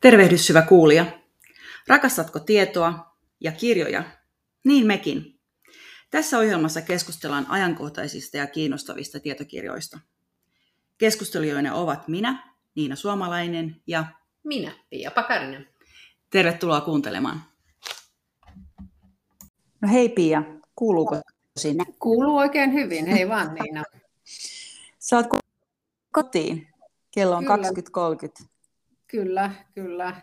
Tervehdys syvä kuulija. Rakastatko tietoa ja kirjoja? Niin mekin. Tässä ohjelmassa keskustellaan ajankohtaisista ja kiinnostavista tietokirjoista. Keskustelijoina ovat minä, Niina Suomalainen ja minä, Pia Pakarinen. Tervetuloa kuuntelemaan. No hei Pia, kuuluuko sinne? Kuuluu oikein hyvin, hei vaan Niina. Saat kotiin, kello on 20.30. Kyllä, kyllä.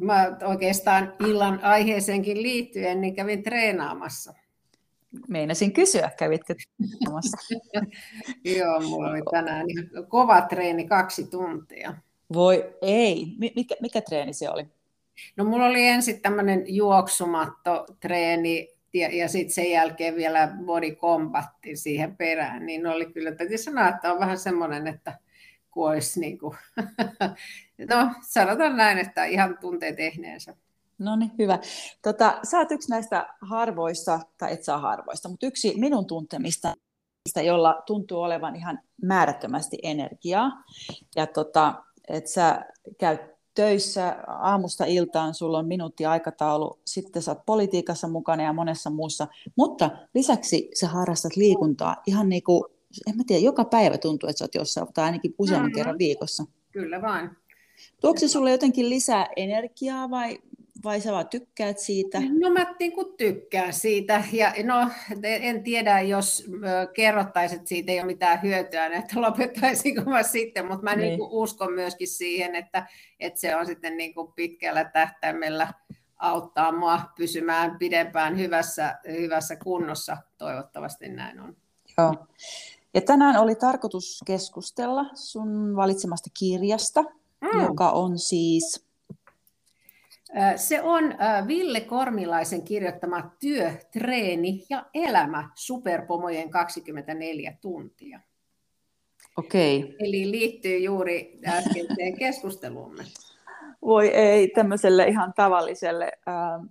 Mä oikeastaan illan aiheeseenkin liittyen niin kävin treenaamassa. Meinasin kysyä, kävitkö treenaamassa? Joo, mulla oli tänään kova treeni kaksi tuntia. Voi ei. Mikä, mikä treeni se oli? No mulla oli ensin tämmöinen juoksumatto treeni ja, ja sitten sen jälkeen vielä body combatti siihen perään, niin oli kyllä, täytyy sanoa, että on vähän semmoinen, että kun olisi niin kuin, no sanotaan näin, että ihan tuntee tehneensä. No niin, hyvä. Tota, sä oot yksi näistä harvoista, tai et saa harvoista, mutta yksi minun tuntemista, jolla tuntuu olevan ihan määrättömästi energiaa. Ja tota, että sä käyt töissä aamusta iltaan, sulla on minuutti aikataulu, sitten sä oot politiikassa mukana ja monessa muussa, mutta lisäksi sä harrastat liikuntaa ihan niin kuin, en mä tiedä, joka päivä tuntuu, että sä oot jossain, tai ainakin useamman mm-hmm. kerran viikossa. Kyllä vain. Tuoko se sulle jotenkin lisää energiaa vai, vai sä vaan tykkäät siitä? No mä niin kuin tykkään siitä. Ja no, en tiedä, jos kerrottaisit, että siitä ei ole mitään hyötyä, niin että lopettaisinko mä sitten, mutta mä niin. Niin kuin uskon myöskin siihen, että, että se on sitten niin kuin pitkällä tähtäimellä auttaa mua pysymään pidempään hyvässä, hyvässä kunnossa. Toivottavasti näin on. Joo. Ja tänään oli tarkoitus keskustella sun valitsemasta kirjasta, mm. joka on siis... Se on Ville Kormilaisen kirjoittama Työ, treeni ja elämä superpomojen 24 tuntia. Okei. Eli liittyy juuri äskeiseen keskusteluumme. Voi ei, tämmöiselle ihan tavalliselle äh,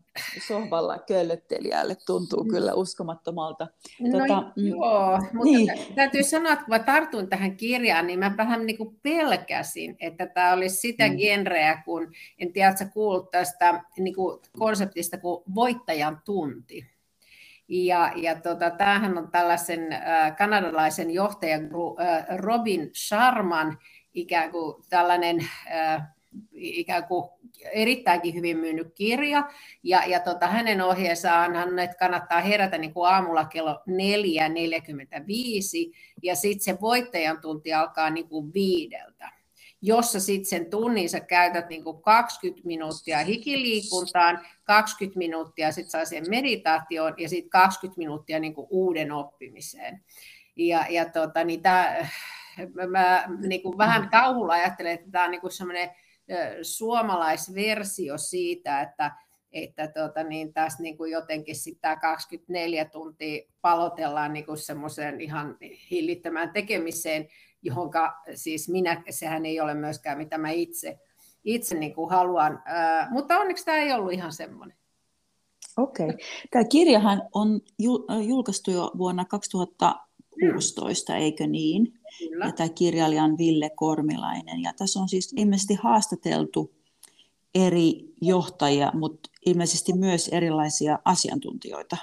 sohvalla köllöttelijälle tuntuu mm. kyllä uskomattomalta. No tota, mm, joo, mutta niin. täytyy sanoa, että kun mä tartuin tähän kirjaan, niin mä vähän niin kuin pelkäsin, että tämä olisi sitä mm. genreä, kun en tiedä, että sä kuullut tästä niin kuin konseptista kuin voittajan tunti. Ja, ja tota, tämähän on tällaisen äh, kanadalaisen johtajan äh, Robin Sharman ikään kuin tällainen äh, ikään kuin erittäinkin hyvin myynyt kirja, ja, ja tota, hänen ohjeessaan hän että kannattaa herätä niin kuin aamulla kello 4.45, ja sitten se voittajan tunti alkaa niin kuin viideltä jossa sitten sen tunnin sä käytät niin kuin 20 minuuttia hikiliikuntaan, 20 minuuttia sitten saa sen meditaatioon ja sitten 20 minuuttia niin kuin uuden oppimiseen. Ja, ja tota, niin tää, mä niin kuin vähän kauhulla ajattelen, että tämä on niin semmoinen suomalaisversio siitä, että, että tota, niin tässä niin kuin jotenkin sitä 24 tuntia palotellaan niin kuin semmoiseen ihan hillittömään tekemiseen, johon siis minä, sehän ei ole myöskään mitä mä itse, itse niin kuin haluan, mutta onneksi tämä ei ollut ihan semmoinen. Okei. Okay. Tämä kirjahan on julkaistu jo vuonna 2000, 16, eikö niin? Kyllä. Ja tämä kirjailija on Ville Kormilainen. Ja tässä on siis ilmeisesti haastateltu eri johtajia, mutta ilmeisesti myös erilaisia asiantuntijoita.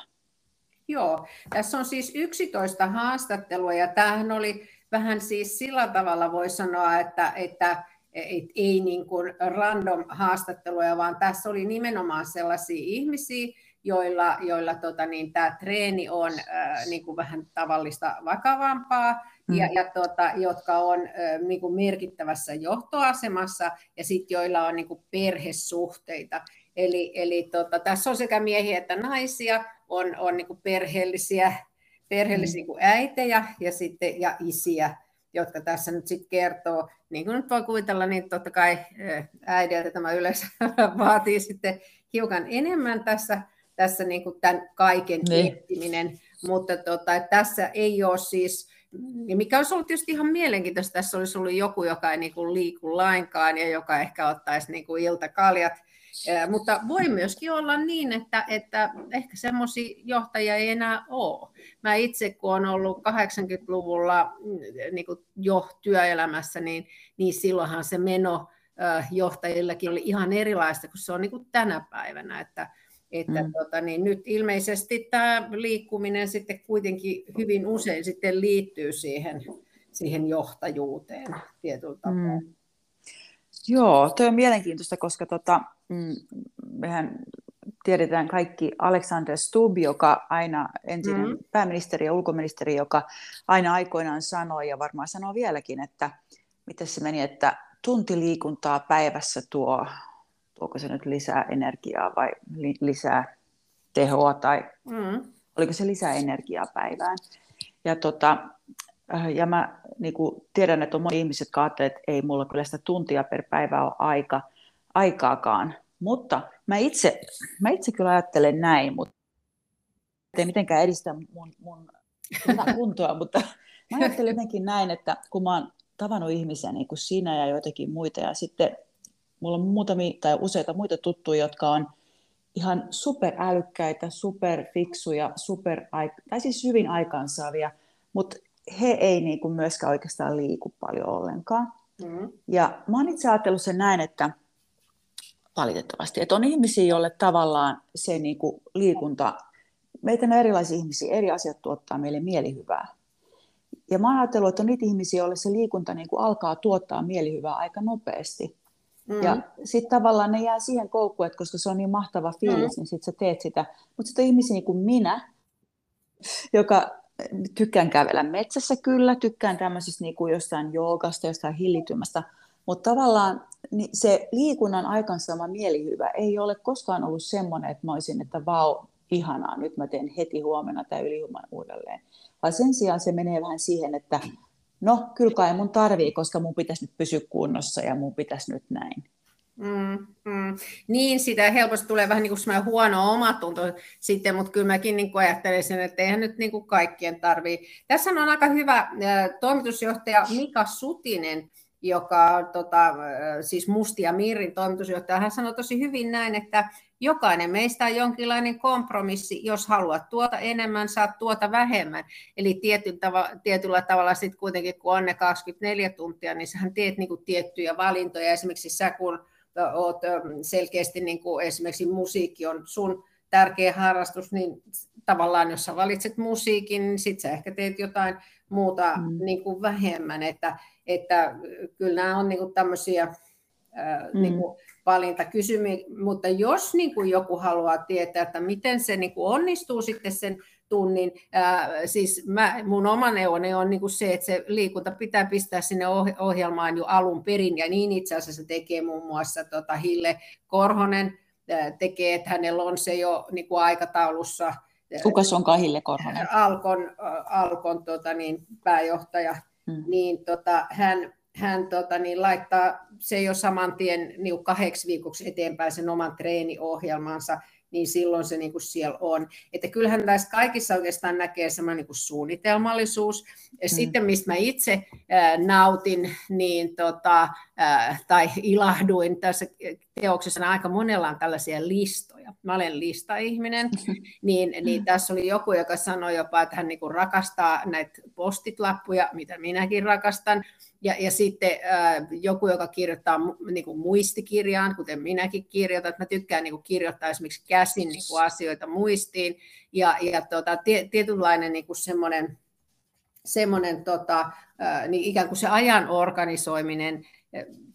Joo, tässä on siis 11 haastattelua ja tämähän oli vähän siis sillä tavalla voi sanoa, että, että et ei niin kuin random haastatteluja, vaan tässä oli nimenomaan sellaisia ihmisiä, joilla, joilla tota, niin, tämä treeni on äh, niin kuin vähän tavallista vakavampaa, mm. ja, ja tota, jotka on äh, niin kuin merkittävässä johtoasemassa, ja sitten joilla on niin kuin perhesuhteita. Eli, eli tota, tässä on sekä miehiä että naisia, on, on niin kuin perheellisiä, perheellisiä mm. niin äitejä ja, sitten, ja isiä, jotka tässä nyt sitten kertoo, niin kuin nyt voi kuvitella, niin totta kai äidiltä tämä yleensä vaatii sitten hiukan enemmän tässä tässä niin kuin tämän kaiken niin. etsiminen, mutta tota, tässä ei ole siis, ja mikä olisi ollut tietysti ihan mielenkiintoista, tässä olisi ollut joku, joka ei niin kuin liiku lainkaan ja joka ehkä ottaisi niin kuin iltakaljat, mutta voi myöskin olla niin, että, että ehkä semmoisia johtajia ei enää ole. Mä itse, kun olen ollut 80-luvulla mm, niin kuin jo työelämässä, niin, niin silloinhan se meno johtajillakin oli ihan erilaista kuin se on niin kuin tänä päivänä, että, että mm. tota, niin nyt ilmeisesti tämä liikkuminen sitten kuitenkin hyvin usein sitten liittyy siihen, siihen johtajuuteen tietyllä tapaa. Mm. Joo, tuo on mielenkiintoista, koska tota, mm, mehän tiedetään kaikki Alexander Stubb, joka aina entinen mm. pääministeri ja ulkoministeri, joka aina aikoinaan sanoi ja varmaan sanoo vieläkin, että miten se meni, että tunti liikuntaa päivässä tuo, tuoko se nyt lisää energiaa vai li, lisää tehoa tai mm. oliko se lisää energiaa päivään. Ja, tota, äh, ja mä niin tiedän, että on moni ihmiset, jotka että ei mulla kyllä sitä tuntia per päivä ole aika, aikaakaan. Mutta mä itse, mä itse kyllä ajattelen näin, mutta ei mitenkään edistä mun, mun kuntoa, mutta mä ajattelen jotenkin näin, että kun mä oon tavannut ihmisiä niin kuin sinä ja joitakin muita. Ja sitten mulla on muutamia tai useita muita tuttuja, jotka on ihan superälykkäitä, superfiksuja, super, tai siis hyvin aikaansaavia, mutta he ei niin kuin myöskään oikeastaan liiku paljon ollenkaan. Mm. Ja mä oon itse ajatellut sen näin, että valitettavasti, että on ihmisiä, joille tavallaan se niin kuin liikunta, meitä on erilaisia ihmisiä, eri asiat tuottaa meille mielihyvää. Ja mä ajatellut, että on niitä ihmisiä, joille se liikunta niin kuin alkaa tuottaa mielihyvää aika nopeasti. Mm. Ja sitten tavallaan ne jää siihen koukkuun, että koska se on niin mahtava fiilis, mm. niin sitten sä teet sitä. Mutta sitten ihmisiä niin kuin minä, joka tykkään kävellä metsässä kyllä, tykkään tämmöisestä niin kuin jostain joogasta, jostain hillitymästä, mutta tavallaan niin se liikunnan aikansaama mielihyvä ei ole koskaan ollut semmoinen, että mä olisin, että vau, ihanaa, nyt mä teen heti huomenna tai ylihuomenna uudelleen vaan sen sijaan se menee vähän siihen, että no kyllä kai mun tarvii, koska mun pitäisi nyt pysyä kunnossa ja mun pitäisi nyt näin. Mm, mm. Niin, sitä helposti tulee vähän niin kuin huono omatunto sitten, mutta kyllä mäkin niin ajattelen sen, että eihän nyt niin kuin kaikkien tarvii. Tässä on aika hyvä toimitusjohtaja Mika Sutinen, joka tota, siis Mustia Mirrin toimitusjohtaja, hän sanoi tosi hyvin näin, että jokainen meistä on jonkinlainen kompromissi, jos haluat tuota enemmän, saat tuota vähemmän. Eli tietyllä, tav- tietyllä tavalla sitten kuitenkin, kun on ne 24 tuntia, niin sähän teet niin kuin tiettyjä valintoja. Esimerkiksi sä, kun oot selkeästi niin kuin esimerkiksi musiikki on sun tärkeä harrastus, niin tavallaan jos sä valitset musiikin, niin sitten sä ehkä teet jotain muuta mm. niin kuin vähemmän. Että, että kyllä nämä on niin kuin tämmöisiä mm. niin kuin valintakysymyksiä, mutta jos niin kuin joku haluaa tietää, että miten se niin kuin onnistuu sitten sen tunnin. Ää, siis mä, mun oma neuvoni on niin kuin se, että se liikunta pitää pistää sinne ohjelmaan jo alun perin, ja niin itse asiassa tekee muun muassa tota Hille Korhonen, ää, tekee, että hänellä on se jo niin kuin aikataulussa. Kuka se on Hille Korhonen? Alkon, Alkon tota niin, pääjohtaja. Hmm. Niin tota, hän, hän tota, niin laittaa se jo saman tien niin kahdeksi viikoksi eteenpäin sen oman treeniohjelmansa, niin silloin se niin kuin siellä on. Että kyllähän tässä kaikissa oikeastaan näkee semmoinen niin kuin suunnitelmallisuus. Ja mm. Sitten mistä mä itse äh, nautin niin tota, äh, tai ilahduin tässä teoksessa, aika monella on tällaisia listoja. Mä olen listaihminen, niin, niin tässä oli joku, joka sanoi jopa, että hän niin rakastaa näitä postitlappuja, mitä minäkin rakastan. Ja, ja sitten äh, joku, joka kirjoittaa niin kuin muistikirjaan, kuten minäkin kirjoitan, että mä tykkään niin kuin kirjoittaa esimerkiksi käsin niin kuin asioita muistiin, ja, ja tota, tietynlainen niin kuin semmoinen, semmoinen tota, äh, niin ikään kuin se ajan organisoiminen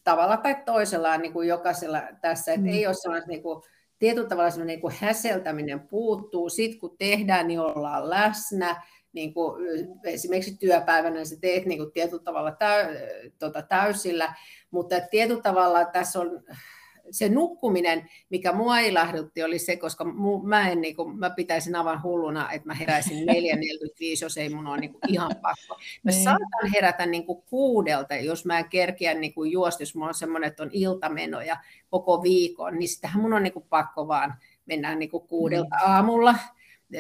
tavalla tai toisella niin kuin jokaisella tässä, että mm. ei ole sellainen niin kuin, tietyllä tavalla sellainen niin kuin häseltäminen puuttuu, sitten kun tehdään, niin ollaan läsnä, niin kuin esimerkiksi työpäivänä niin sä teet niin kuin tietyllä tavalla täy, tota, täysillä, mutta tietyllä tavalla tässä on se nukkuminen, mikä mua ilahdutti, oli se, koska mu, mä, en, niin kuin, mä pitäisin aivan hulluna, että mä heräisin 4.45, jos ei mun ole niin kuin ihan pakko. Mä niin. saatan herätä niin kuin kuudelta, jos mä en kerkiä niin kuin juosta, jos mulla on semmoinen, että on iltamenoja koko viikon, niin sitähän mun on niin kuin pakko vaan mennä niin kuin kuudelta mm. aamulla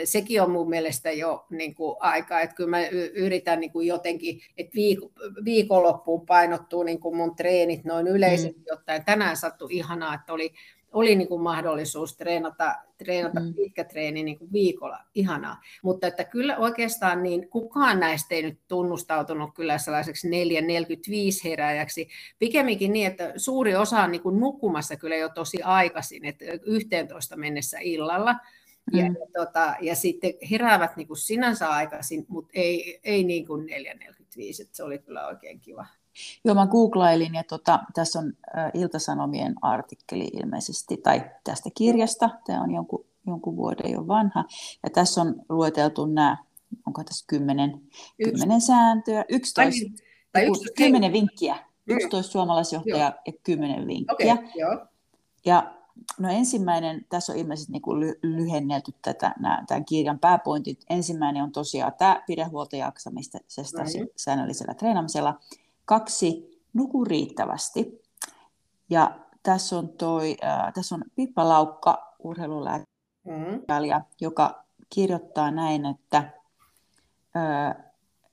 sekin on mun mielestä jo niin kuin aika, että kyllä mä yritän niin kuin jotenkin, että viik- viikonloppuun painottuu niin kuin mun treenit noin yleisesti mm. ottaen. Tänään sattui ihanaa, että oli oli niin kuin mahdollisuus treenata, treenata mm. pitkä treeni niin kuin viikolla. Ihanaa. Mutta että kyllä oikeastaan niin kukaan näistä ei nyt tunnustautunut kyllä sellaiseksi 4-45 herääjäksi. Pikemminkin niin, että suuri osa on niin kuin nukkumassa kyllä jo tosi aikaisin, että 11 mennessä illalla. Ja, mm. ja, tota, ja sitten heräävät niin kuin sinänsä aikaisin, mutta ei, ei niin kuin 4.45, että se oli kyllä oikein kiva. Joo, mä googlailin ja tota, tässä on Iltasanomien artikkeli ilmeisesti, tai tästä kirjasta, tämä on jonkun, jonkun vuoden jo vanha, ja tässä on lueteltu nämä, onko tässä kymmenen, kymmenen sääntöä, 11, tai 11 kymmenen vinkkiä, 11 suomalaisjohtajaa joo. ja kymmenen vinkkiä. Okay, joo. Ja no ensimmäinen, tässä on ilmeisesti niin kuin lyhennelty tätä, nämä, tämän kirjan pääpointit. Ensimmäinen on tosiaan tämä pidä huolta jaksamisesta mm-hmm. säännöllisellä treenaamisella. Kaksi, nuku riittävästi. Ja tässä on, toi, äh, tässä on Pippa Laukka, urheilulääkäri, mm. joka kirjoittaa näin, että, äh,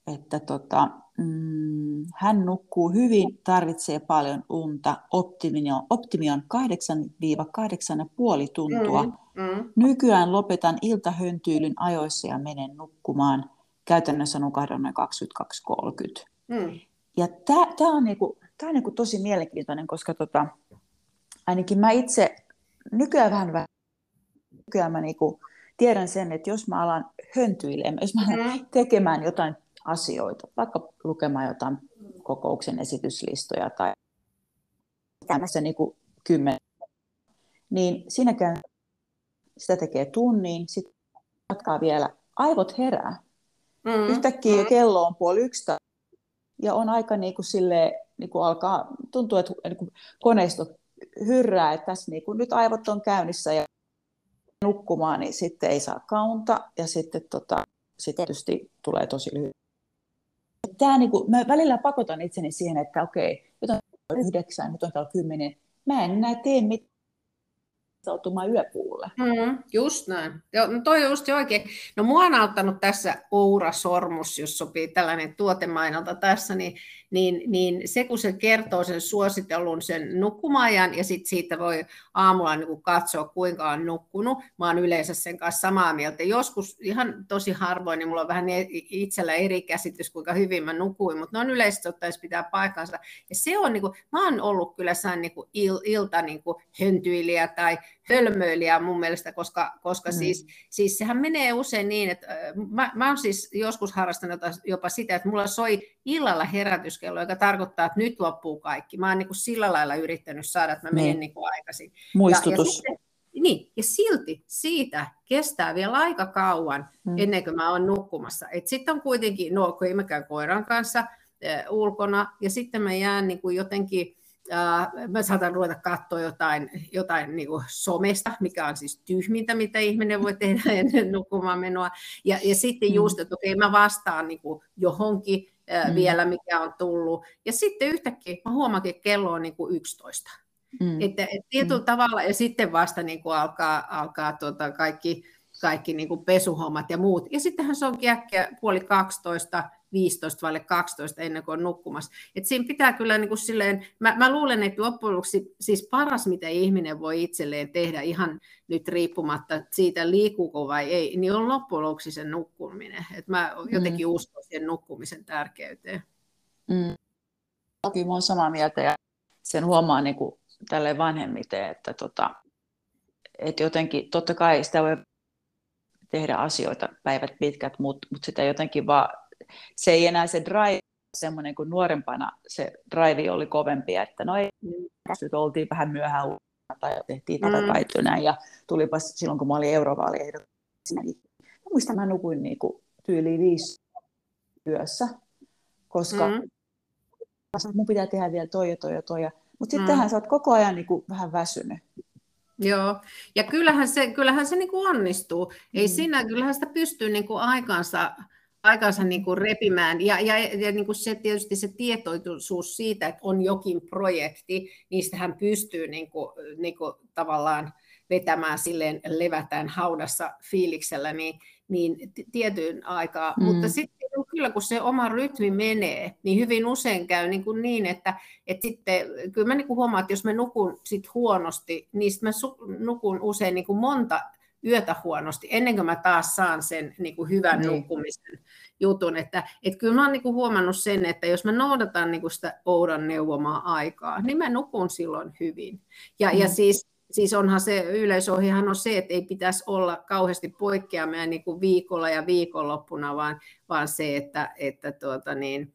että tota, mm, hän nukkuu hyvin, tarvitsee paljon unta, optimi on, optimi on 8-8,5 tuntua. Mm, mm. Nykyään lopetan iltahöntyilyn ajoissa ja menen nukkumaan. Käytännössä nukahdon noin 22.30. Mm. Ja tämä on, niinku, tää on niinku tosi mielenkiintoinen, koska tota, ainakin mä itse nykyään vähän, vähän nykyään mä niinku tiedän sen, että jos mä alan höntyilemään, jos mä alan mm. tekemään jotain asioita, vaikka lukemaan jotain kokouksen esityslistoja tai tämmöistä niinku kymmenen, niin siinäkään sitä tekee tunnin, sitten jatkaa vielä, aivot herää. Mm. Yhtäkkiä mm. kello on puoli yksi ja on aika niin kuin sille, niin kuin alkaa, tuntuu, että niin kuin koneisto hyrrää, että tässä niin kuin nyt aivot on käynnissä ja nukkumaan, niin sitten ei saa kaunta ja sitten tota, sit tietysti tulee tosi lyhyt. Tämä, niin kuin, mä välillä pakotan itseni siihen, että okei, nyt on yhdeksän, nyt on kello kymmenen, mä en enää tee mitään valmistautumaan yöpuulle. Mm, just näin. Joo, no toi on just oikein. No mua on auttanut tässä Oura Sormus, jos sopii tällainen tuotemainolta tässä, niin, niin, niin se kun se kertoo sen suositellun sen nukkumajan ja sitten siitä voi aamulla niin kuin katsoa kuinka on nukkunut. Mä oon yleensä sen kanssa samaa mieltä. Joskus ihan tosi harvoin, niin mulla on vähän e-, itsellä eri käsitys kuinka hyvin mä nukuin, mutta on yleisesti ottaisi pitää paikkansa. Ja se on, niin kuin, mä oon ollut kyllä sellainen niin il, ilta niin kuin höntyilijä tai hölmöilijä mun mielestä, koska, koska mm. siis, siis sehän menee usein niin, että mä, mä oon siis joskus harrastanut jopa sitä, että mulla soi illalla herätyskello, joka tarkoittaa, että nyt loppuu kaikki. Mä oon niin kuin sillä lailla yrittänyt saada, että mä menen niin. Niin kuin aikaisin. Muistutus. Ja, ja sitten, niin, ja silti siitä kestää vielä aika kauan mm. ennen kuin mä oon nukkumassa. Sitten on kuitenkin, no kun mä koiran kanssa äh, ulkona, ja sitten mä jään niin kuin jotenkin mä saatan ruveta katsoa jotain, jotain niin kuin somesta, mikä on siis tyhmintä, mitä ihminen voi tehdä ennen nukkumaan menoa. Ja, ja sitten mm. just, että okei, mä vastaan niin kuin johonkin uh, mm. vielä, mikä on tullut. Ja sitten yhtäkkiä mä huomaankin, että kello on niin kuin 11. Mm. Että, et tietyllä mm. tavalla, ja sitten vasta niin kuin alkaa, alkaa tuota kaikki, kaikki niin kuin pesuhommat ja muut. Ja sittenhän se onkin äkkiä puoli 12, 15 vaille 12 ennen kuin on nukkumassa. Et siinä pitää kyllä niin kuin silleen, mä, mä luulen, että loppujen lopuksi siis paras, mitä ihminen voi itselleen tehdä ihan nyt riippumatta siitä liikuuko vai ei, niin on loppujen lopuksi sen nukkuminen. Et mä jotenkin mm. uskon sen nukkumisen tärkeyteen. Mm. Toki mä olen samaa mieltä ja sen huomaa niin kuin tälle vanhemmiten, että, tota, että jotenkin, totta kai sitä voi tehdä asioita päivät pitkät, mutta, mutta sitä jotenkin vaan se ei enää se drive semmoinen kuin nuorempana se drive oli kovempi, että no ei, nyt oltiin vähän myöhään tai tehtiin tätä mm. tai ja tulipa silloin, kun mä olin eurovaaliehdokkaana, niin muistan, mä nukuin niin kuin tyyliin viisi työssä, koska mm. mun pitää tehdä vielä toi ja toi ja toi, mutta sittenhän mm. sä oot koko ajan niin kuin vähän väsynyt. Joo, ja kyllähän se, kyllähän se niin kuin onnistuu. Ei mm. siinä, kyllähän sitä pystyy niin kuin aikansa aikansa niin kuin repimään. Ja, ja, ja niin kuin se, tietysti se tietoisuus siitä, että on jokin projekti, niistähän pystyy niin kuin, niin kuin tavallaan vetämään silleen levätään haudassa fiiliksellä niin, niin tietyn aikaa. Mm. Mutta sitten kyllä kun se oma rytmi menee, niin hyvin usein käy niin, kuin niin että, että sitten, kyllä mä niin kuin huomaan, että jos mä nukun sit huonosti, niin mä nukun usein niin kuin monta yötä huonosti, ennen kuin mä taas saan sen niin kuin hyvän niin. nukkumisen jutun. Että, että kyllä mä oon niin kuin huomannut sen, että jos mä noudatan niin kuin sitä Oudan neuvomaa aikaa, niin mä nukun silloin hyvin. Ja, mm. ja siis siis onhan se yleisohjehan on se, että ei pitäisi olla kauheasti poikkeamia niin kuin viikolla ja viikonloppuna, vaan, vaan se, että, että tuota niin,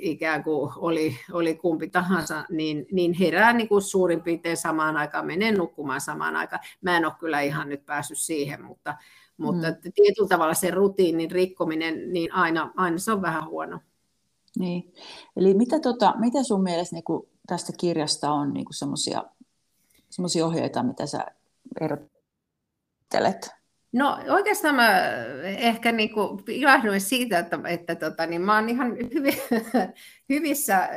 ikään kuin oli, oli kumpi tahansa, niin, niin herää niin kuin suurin piirtein samaan aikaan, menee nukkumaan samaan aikaan. Mä en ole kyllä ihan nyt päässyt siihen, mutta, mutta mm. tietyllä tavalla se rutiinin rikkominen, niin aina, aina se on vähän huono. Niin. Eli mitä, tota, mitä sun mielestä niin kuin tästä kirjasta on niin semmoisia semmoisia ohjeita, mitä sä erottelet? No oikeastaan mä ehkä niin kuin ilahduin siitä, että, että tota, niin mä oon ihan hyvi, hyvissä,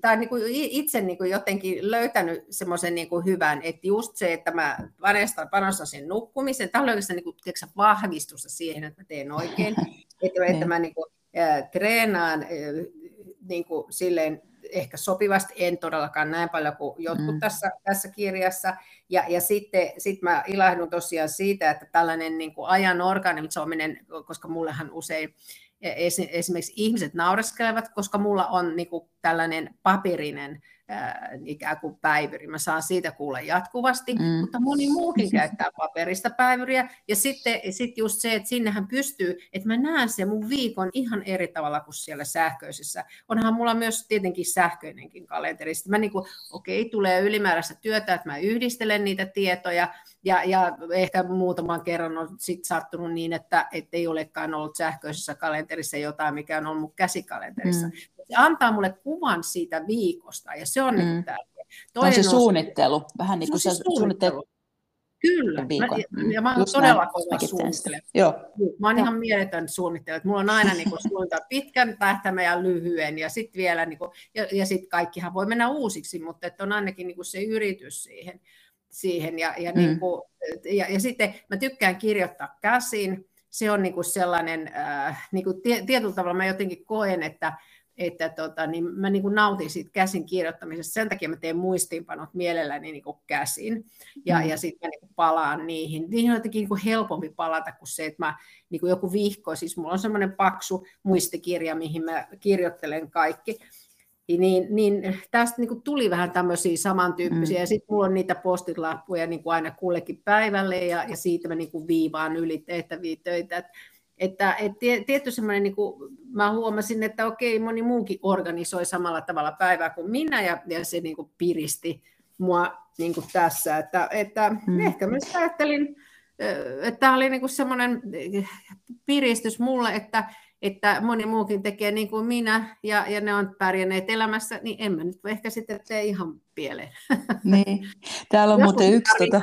tai niin kuin itse niin kuin jotenkin löytänyt semmoisen niin kuin hyvän, että just se, että mä panostan, panostan sen nukkumisen, tämä on oikeastaan niin kuin, tiedätkö, vahvistusta siihen, että mä teen oikein, että, että mä niin kuin, äh, treenaan äh, niin kuin, silleen ehkä sopivasti, en todellakaan näin paljon kuin jotkut mm. tässä, tässä kirjassa. Ja, ja sitten sit mä ilahdun tosiaan siitä, että tällainen niin kuin ajan organisoiminen, koska mullehan usein e, esimerkiksi ihmiset naureskelevat, koska mulla on niin kuin tällainen paperinen ikään kuin päivyri. Mä saan siitä kuulla jatkuvasti, mm. mutta moni muukin käyttää paperista päivyriä. Ja sitten sit just se, että sinnehän pystyy, että mä näen sen mun viikon ihan eri tavalla kuin siellä sähköisessä. Onhan mulla myös tietenkin sähköinenkin kalenteri. Sitten mä niin kuin, okei, okay, tulee ylimääräistä työtä, että mä yhdistelen niitä tietoja, ja, ja ehkä muutaman kerran on sit sattunut niin, että ei olekaan ollut sähköisessä kalenterissa jotain, mikä on ollut käsikalenterissa. Mm. Se antaa mulle kuvan siitä viikosta, ja se on mm. niin tärkeä. Toinen on se suunnittelu, vähän niin kuin se, se suunnittelu. Kyllä, mä, ja mä oon todella kova suunnittelemaan. Joo. Mä oon ihan mieletön suunnittelu, että mulla on aina niin suunnitelma pitkän tähtäimen ja lyhyen, ja sitten vielä, niin kuin, ja, ja sitten kaikkihan voi mennä uusiksi, mutta että on ainakin niin kuin se yritys siihen siihen. Ja, ja, mm. niin kuin, ja, ja sitten mä tykkään kirjoittaa käsin. Se on niin kuin sellainen, äh, niin kuin tietyllä tavalla mä jotenkin koen, että, että tota, niin mä niin kuin nautin siitä käsin kirjoittamisesta. Sen takia mä teen muistiinpanot mielelläni niin kuin käsin. Ja, mm. ja sitten mä niin kuin palaan niihin. Niihin on jotenkin niin kuin helpompi palata kuin se, että mä niin kuin joku vihko, siis mulla on semmoinen paksu muistikirja, mihin mä kirjoittelen kaikki niin, niin tästä niin kuin tuli vähän tämmöisiä samantyyppisiä. Mm. Ja sitten mulla on niitä postilappuja niin kuin aina kullekin päivälle, ja, ja siitä mä niin kuin viivaan yli tehtäviä töitä. Et, että et tietty semmoinen, niin kuin, mä huomasin, että okei, moni muukin organisoi samalla tavalla päivää kuin minä, ja, ja se niin kuin piristi mua niin kuin tässä. Että, että mm. ehkä mä ajattelin, että tämä oli niin kuin semmoinen piristys mulle, että että moni muukin tekee niin kuin minä ja, ja ne on pärjänneet elämässä, niin en mä nyt ehkä sitten tee ihan pieleen. Niin. Täällä on muuten yksi... Tota...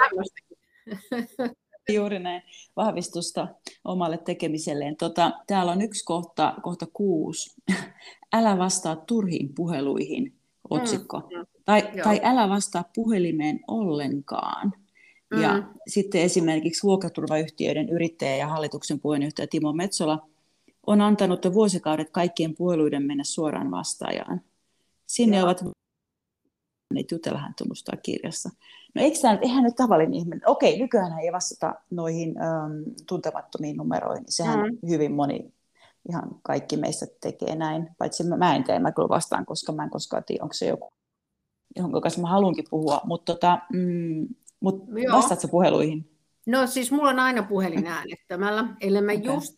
Juuri näin, vahvistusta omalle tekemiselleen. Tota, täällä on yksi kohta, kohta kuusi. Älä vastaa turhiin puheluihin, otsikko. Mm, mm, tai, tai älä vastaa puhelimeen ollenkaan. Mm. Ja sitten esimerkiksi vuokraturvayhtiöiden yrittäjä ja hallituksen puheenjohtaja Timo Metsola on antanut jo vuosikaudet kaikkien puheluiden mennä suoraan vastaajaan. Sinne Joo. ovat jutella hän tunnustaa kirjassa. No eikö tämä nyt, eihän nyt tavallinen ihminen, okei, nykyään ei vastata noihin äm, tuntemattomiin numeroihin, sehän mm. hyvin moni, ihan kaikki meistä tekee näin, paitsi mä, mä en tee, mä kyllä vastaan, koska mä en koskaan tiedä, onko se joku, jonka kanssa mä haluankin puhua, mutta tota, mm, mut vastaatko puheluihin? No siis mulla on aina puhelin äänettämällä, ellei mä okay. just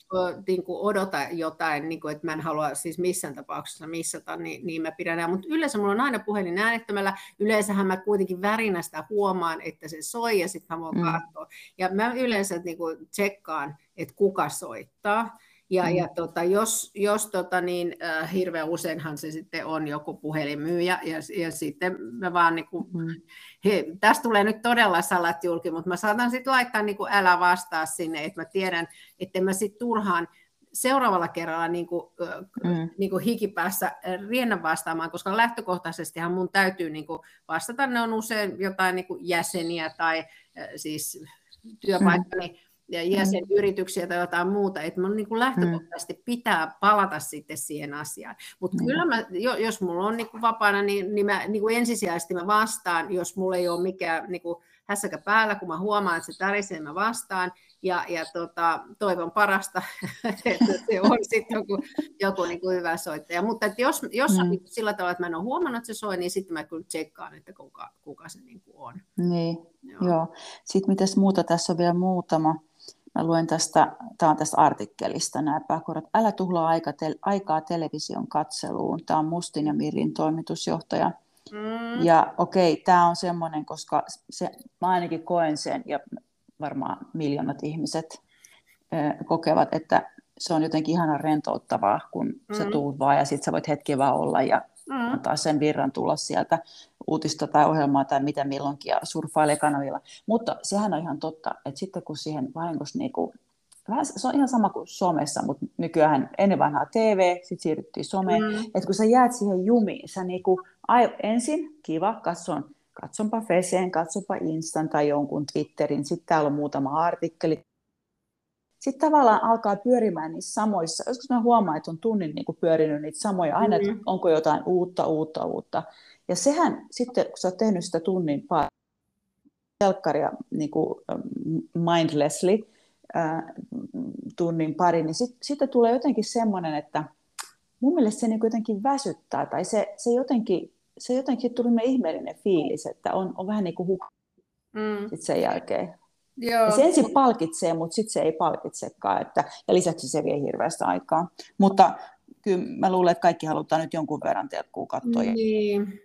niin kuin odota jotain, niin kuin, että mä en halua siis missään tapauksessa missata, niin, niin mä pidän Mutta yleensä mulla on aina puhelin äänettämällä. Yleensähän mä kuitenkin värinästä huomaan, että se soi ja sitten mä voin mm. katsoa. Ja mä yleensä niin kuin tsekkaan, että kuka soittaa. Ja, mm. ja tota, jos, jos tota, niin, äh, hirveän useinhan se sitten on joku puhelinmyyjä, ja, ja sitten mä vaan, niin kuin, mm. he, tästä tulee nyt todella salat julki, mutta mä saatan sitten laittaa niin kuin, älä vastaa sinne, että mä tiedän, että mä sitten turhaan seuraavalla kerralla niin kuin, mm. niin kuin hikipäässä riennä vastaamaan, koska lähtökohtaisestihan mun täytyy niin kuin vastata, ne on usein jotain niin kuin jäseniä tai siis työpaikkani mm ja jäsenyrityksiä tai jotain muuta, että mun niin kuin lähtökohtaisesti mm. pitää palata sitten siihen asiaan. Mutta mm. kyllä mä, jos mulla on niin kuin vapaana, niin, niin, mä, niin kuin ensisijaisesti mä vastaan, jos mulla ei ole mikään niin kuin hässäkä päällä, kun mä huomaan, että se tärisee, mä vastaan, ja, ja tota, toivon parasta, että se on sitten joku, joku niin kuin hyvä soittaja. Mutta että jos, jos mm. niin sillä tavalla, että mä en ole huomannut, että se soi, niin sitten mä kyllä tsekkaan, että kuka, kuka se niin kuin on. Niin, joo. joo. Sitten mitäs muuta, tässä on vielä muutama. Mä luen tästä, tämä on tästä artikkelista nämä epäkohdat. Älä tuhlaa aika te, aikaa television katseluun. Tämä on Mustin ja Mirin toimitusjohtaja. Mm. Ja okei, okay, tämä on semmoinen, koska se, mä ainakin koen sen, ja varmaan miljoonat ihmiset ö, kokevat, että se on jotenkin ihana rentouttavaa, kun mm. sä tuut vaan ja sitten sä voit hetki vaan olla ja mm. antaa sen virran tulla sieltä uutista tai ohjelmaa tai mitä milloinkin ja surffailee kanavilla. Mutta sehän on ihan totta, että sitten kun siihen vahingossa niinku, vähän, se on ihan sama kuin somessa, mutta nykyään ennen vanhaa TV, sitten siirryttiin someen, mm. että kun sä jäät siihen jumiin, sä niinku, ai, ensin kiva, katson katsonpa Feseen, katsonpa Instan tai jonkun Twitterin, sitten täällä on muutama artikkeli. Sitten tavallaan alkaa pyörimään niissä samoissa, joskus mä huomaan, että on tunnin niin kuin pyörinyt niitä samoja, aina, että mm-hmm. onko jotain uutta, uutta, uutta. Ja sehän sitten, kun sä oot tehnyt sitä tunnin telkkaria niin kuin mindlessly, äh, tunnin pari, niin sitten sit tulee jotenkin semmoinen, että mun mielestä se niin jotenkin väsyttää, tai se, se jotenkin se jotenkin tuli me ihmeellinen fiilis, että on, on vähän niin kuin huk... mm. sit sen jälkeen. Joo. Ja se ensin palkitsee, mutta sitten se ei palkitsekaan. Että, ja lisäksi se vie hirveästi aikaa. Mutta kyllä mä luulen, että kaikki halutaan nyt jonkun verran telkkuu katsoa. Niin.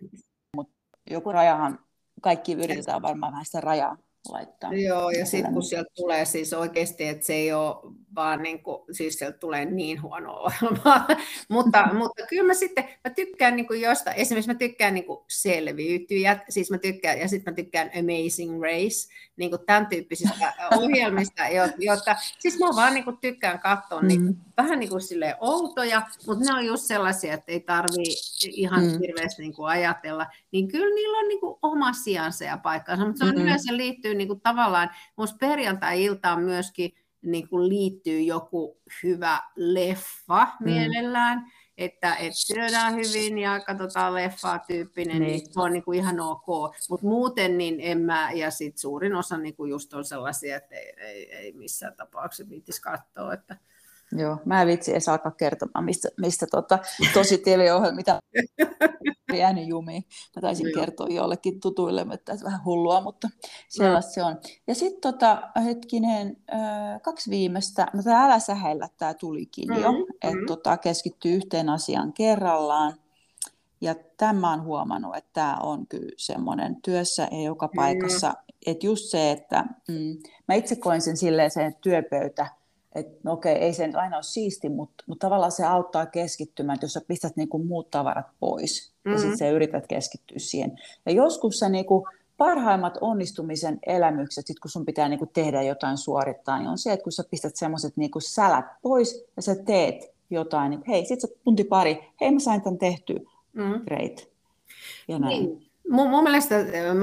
Mutta joku rajahan, kaikki yritetään varmaan vähän sitä rajaa laittaa. Joo, ja sitten kun sieltä tulee siis oikeasti, että se ei ole vaan niin kuin, siis sieltä tulee niin huono ohjelma. mutta, mutta kyllä mä sitten, mä tykkään niin kuin josta, esimerkiksi mä tykkään niin kuin selviytyjät, siis mä tykkään, ja sitten mä tykkään Amazing Race, niin kuin tämän tyyppisistä ohjelmista, jotka, siis mä vaan niin kuin tykkään katsoa mm. niin, vähän niin kuin outoja, mutta ne on just sellaisia, että ei tarvii ihan mm. hirveästi niin kuin ajatella, niin kyllä niillä on niin kuin oma sijansa ja paikkansa, mutta se on mm-hmm. yleensä liittyy niin kuin tavallaan, musta perjantai-iltaan myöskin niin kuin liittyy joku hyvä leffa mm. mielellään, että et syödään hyvin ja katsotaan leffaa tyyppinen, niin, niin se on niin kuin ihan ok. Mutta muuten niin en mä, ja sit suurin osa niin kuin just on sellaisia, että ei, ei, ei missään tapauksessa viittisi katsoa. Että... Joo, mä en vitsi edes alkaa kertomaan, mistä, mistä tota, tosi TV-ohjelmia jäänyt jumiin. Mä taisin Joo. kertoa jollekin tutuille, että vähän hullua, mutta sellaista no. se on. Ja sitten tota, hetkinen, kaksi viimeistä, no tämä Älä sähellä, tämä tulikin mm-hmm. jo, että mm-hmm. tota, keskittyy yhteen asiaan kerrallaan. Ja tämä on huomannut, että tämä on kyllä semmoinen työssä ja joka paikassa, mm. että just se, että mm, mä itse koen sen silleen sen työpöytä, että no okei, ei se aina ole siisti, mutta, mutta tavallaan se auttaa keskittymään, että jos sä pistät niin kuin muut tavarat pois mm-hmm. ja sitten sä yrität keskittyä siihen. Ja joskus se niin kuin parhaimmat onnistumisen elämykset, sit kun sun pitää niin kuin tehdä jotain suorittaa, niin on se, että kun sä pistät semmoiset niin sälät pois ja sä teet jotain, niin hei, sit sä tunti pari, hei mä sain tämän tehtyä, mm. great. Ja näin. Niin. Mun, mun mielestä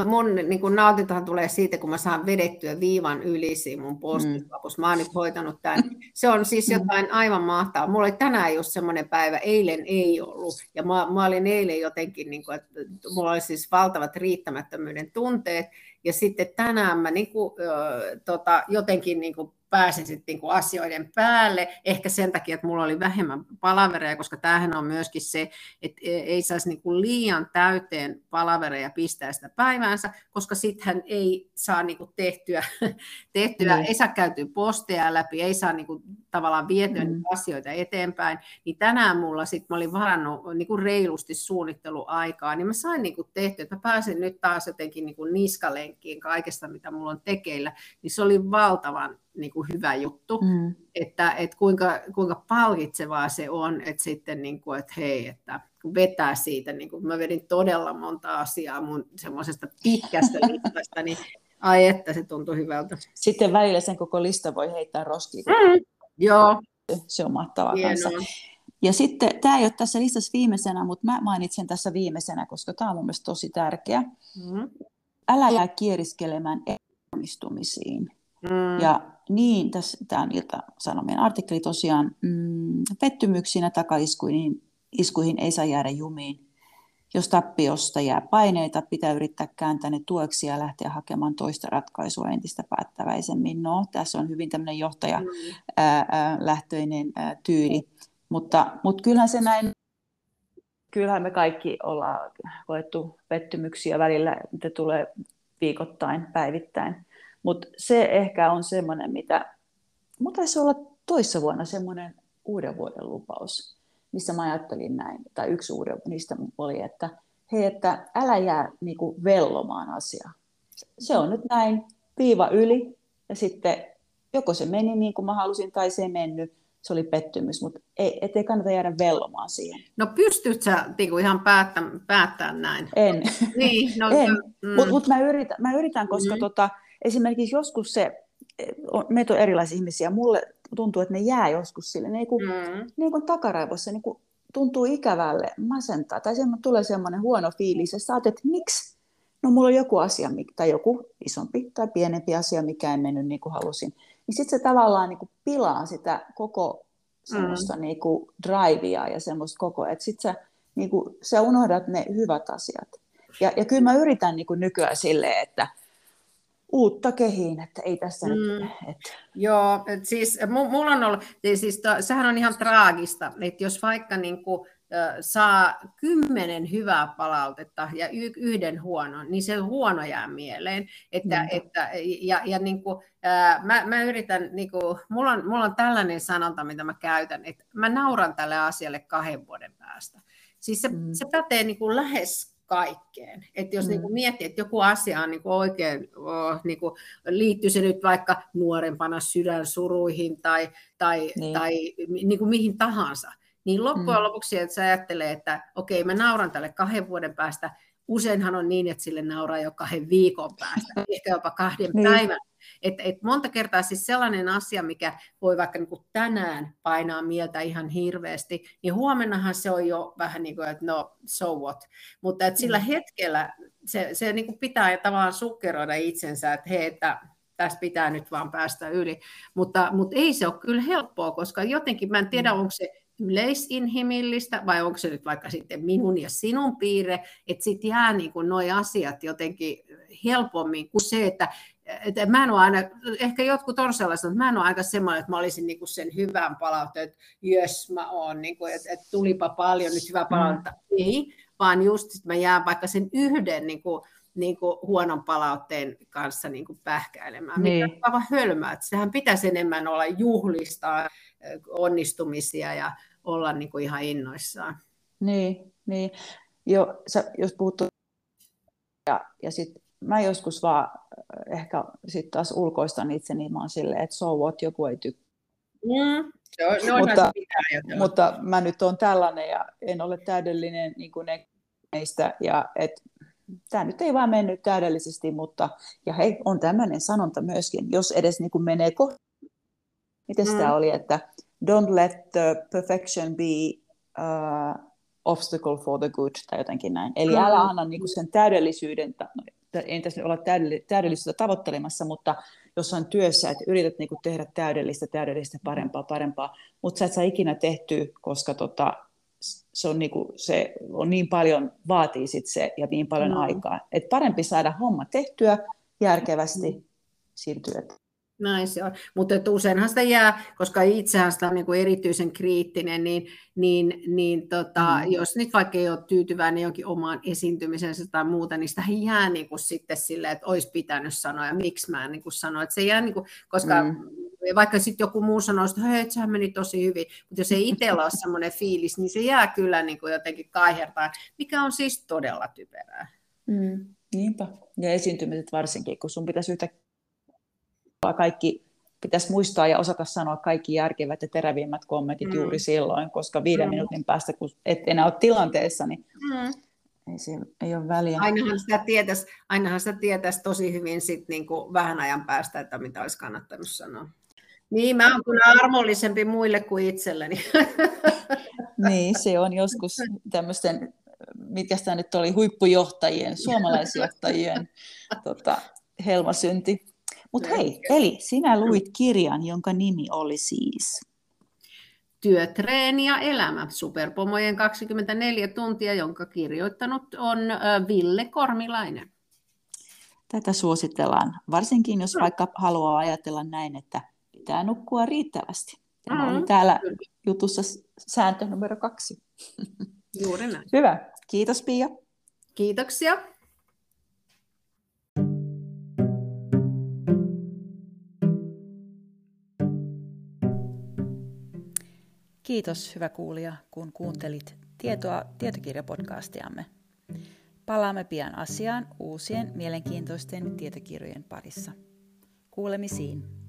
mun niin kun nautintahan tulee siitä, kun mä saan vedettyä viivan yli siinä mun postislapussa. Mä oon nyt hoitanut tämän. Se on siis mm. jotain aivan mahtavaa. Mulla oli tänään just semmoinen päivä, eilen ei ollut. Ja mä, mä olin eilen jotenkin, niin kuin, että mulla oli siis valtavat riittämättömyyden tunteet. Ja sitten tänään mä niin kuin, ö, tota, jotenkin niin kuin pääsin sitten niinku asioiden päälle, ehkä sen takia, että mulla oli vähemmän palavereja, koska tämähän on myöskin se, että ei saisi niinku liian täyteen palavereja pistää sitä päiväänsä, koska sitten ei saa niinku tehtyä, tehtyä mm. ei saa käytyä posteja läpi, ei saa niinku tavallaan vietyä mm. asioita eteenpäin, niin tänään mulla sitten mä olin varannut niinku reilusti suunnitteluaikaa, niin mä sain niinku tehtyä, että mä pääsin nyt taas jotenkin niinku niskalenkkiin kaikesta, mitä mulla on tekeillä, niin se oli valtavan niin kuin hyvä juttu, mm. että, että kuinka, kuinka palkitsevaa se on, että sitten niin kuin, että hei, että kun vetää siitä, niin kuin mä vedin todella monta asiaa mun semmoisesta pitkästä listasta, niin ai että se tuntui hyvältä. Sitten välillä sen koko lista voi heittää roskiin. Mm. Joo. Se on mahtavaa kanssa. Ja sitten, tämä ei ole tässä listassa viimeisenä, mutta mä mainitsen tässä viimeisenä, koska tämä on mun mielestä tosi tärkeä. Mm. Älä jää kieriskelemään epäonnistumisiin. Mm. Ja niin, tässä tämä on Ilta-Sanomien artikkeli tosiaan, mm, pettymyksinä takaiskuihin iskuihin ei saa jäädä jumiin. Jos tappiosta jää paineita, pitää yrittää kääntää ne tueksi ja lähteä hakemaan toista ratkaisua entistä päättäväisemmin. No, tässä on hyvin tämmöinen johtajalähtöinen mm. tyyli, mutta, mutta kyllähän se näin, kyllähän me kaikki ollaan koettu pettymyksiä välillä, mitä tulee viikoittain, päivittäin. Mutta se ehkä on semmoinen, mitä, mutta taisi olla toissa vuonna semmoinen uuden vuoden lupaus, missä mä ajattelin näin, tai yksi uuden niistä oli, että hei, että älä jää niin kuin vellomaan asiaa. Se on nyt näin, viiva yli, ja sitten joko se meni niin kuin mä halusin, tai se ei mennyt, se oli pettymys, mutta ei, ei kannata jäädä vellomaan siihen. No pystyt sä niinku ihan päättämään, näin? En. Niin, no, en. Mm. mutta mut mä, yritän, mä yritän, koska mm-hmm. tota, esimerkiksi joskus se, meitä on erilaisia ihmisiä, mulle tuntuu, että ne jää joskus sille, ne, kuin, mm. ne kuin takaraivossa niin kuin tuntuu ikävälle, masentaa, tai semmo, tulee semmoinen huono fiilis, ja saat, että miksi, no mulla on joku asia, tai joku isompi tai pienempi asia, mikä ei mennyt niin kuin halusin, niin sitten se tavallaan niin kuin pilaa sitä koko semmoista mm. niin kuin drivea ja semmoista koko, että sitten sä, niin kuin, sä unohdat ne hyvät asiat. Ja, ja kyllä mä yritän niin kuin nykyään silleen, että uutta kehiin, että ei tässä mm. nyt... Että... Joo, et siis mulla on ollut, siis to, sehän on ihan traagista, että jos vaikka niin kuin, saa kymmenen hyvää palautetta ja yhden huonon, niin se huono jää mieleen. Että, mm. että, ja ja niin kuin, ää, mä, mä yritän, niin kuin, mulla, on, mulla on tällainen sanonta, mitä mä käytän, että mä nauran tälle asialle kahden vuoden päästä. Siis se, mm. se pätee niin kuin lähes kaikkeen. Että jos mm. niin miettii, että joku asia on niin oikein, oh, niin kuin, liittyy se nyt vaikka nuorempana sydänsuruihin tai, tai, niin. tai niin kuin mihin tahansa, niin loppujen mm. lopuksi, että sä ajattelee, että okei, mä nauran tälle kahden vuoden päästä, useinhan on niin, että sille nauraa jo kahden viikon päästä, ehkä jopa kahden niin. päivän et, et monta kertaa siis sellainen asia, mikä voi vaikka niin kuin tänään painaa mieltä ihan hirveästi, niin huomennahan se on jo vähän niin kuin, että no, so what. Mutta että sillä mm. hetkellä se, se niin kuin pitää tavallaan sukkeroida itsensä, että hei, että tästä pitää nyt vaan päästä yli. Mutta, mutta ei se ole kyllä helppoa, koska jotenkin mä en tiedä, mm. onko se yleisinhimillistä vai onko se nyt vaikka sitten minun ja sinun piirre, että sitten jää niin kuin nuo asiat jotenkin helpommin kuin se, että että mä en ole aina, ehkä jotkut on sellaiset, mutta mä en ole aika semmoinen, että mä olisin niin kuin sen hyvän palautteen, että jös mä oon, niin kuin, että, että tulipa paljon nyt hyvää palautetta. Mm. Ei, vaan just, että mä jään vaikka sen yhden niin kuin, niin kuin huonon palautteen kanssa niin kuin pähkäilemään, niin. mikä on aivan hölmää. Että sehän pitäisi enemmän olla juhlistaa onnistumisia ja olla niin kuin ihan innoissaan. Niin, niin. Jo, sä, jos puhuttu ja, ja sitten mä joskus vaan äh, ehkä sitten taas ulkoistan itseni, niin mä oon silleen, että so what, joku ei tykkää. Mm. No, mutta, mutta mä nyt on tällainen ja en ole täydellinen niin kuin ne meistä ja et, tämä nyt ei vaan mennyt täydellisesti, mutta ja hei, on tämmöinen sanonta myöskin, jos edes niin kuin menee kohti. Miten mm. tämä oli, että don't let the perfection be uh, obstacle for the good tai jotenkin näin. Eli mm. älä anna niin kuin sen täydellisyyden, no, ei tässä nyt olla täydellisyyttä tavoittelemassa, mutta jos on työssä, että yrität niin kuin tehdä täydellistä, täydellistä, parempaa, parempaa, mutta sä et saa ikinä tehtyä, koska tota, se, on niin kuin, se on niin paljon, vaatii sit se ja niin paljon mm. aikaa. Et parempi saada homma tehtyä järkevästi, mm. siirtyä näin se on. Mutta useinhan sitä jää, koska itsehän sitä on niin kuin erityisen kriittinen, niin, niin, niin tota, mm. jos nyt vaikka ei ole tyytyväinen jonkin omaan esiintymisensä tai muuta, niin sitä jää niin kuin sitten silleen, että olisi pitänyt sanoa ja miksi mä en niin kuin sano. Että se jää, niin kuin, koska mm. vaikka sitten joku muu sanoo, että hei, sehän meni tosi hyvin, mutta jos ei itsellä ole semmoinen fiilis, niin se jää kyllä niin kuin jotenkin kaihertaa, mikä on siis todella typerää. Mm. Niinpä. Ja esiintymiset varsinkin, kun sun pitäisi yhtä kaikki pitäisi muistaa ja osata sanoa kaikki järkevät ja terävimmät kommentit mm. juuri silloin, koska viiden mm. minuutin päästä, kun et enää ole tilanteessa, niin mm. ei, se, ei ole väliä. Ainahan sitä tietäisi, ainahan sitä tietäisi tosi hyvin sit niin kuin vähän ajan päästä, että mitä olisi kannattanut sanoa. Niin, mä oon kyllä armollisempi muille kuin itselleni. niin, se on joskus tämmöisten, mitkä sitä nyt oli, huippujohtajien, suomalaisjohtajien tota, helmasynti. Mutta hei, eli sinä luit kirjan, jonka nimi oli siis? Työtreeni ja elämä, Superpomojen 24 tuntia, jonka kirjoittanut on Ville Kormilainen. Tätä suositellaan, varsinkin jos vaikka haluaa ajatella näin, että pitää nukkua riittävästi. Tämä mm-hmm. oli täällä jutussa sääntö numero kaksi. Juuri näin. Hyvä. Kiitos Pia. Kiitoksia. Kiitos hyvä kuulija, kun kuuntelit tietoa tietokirjapodcastiamme. Palaamme pian asiaan uusien mielenkiintoisten tietokirjojen parissa. Kuulemisiin.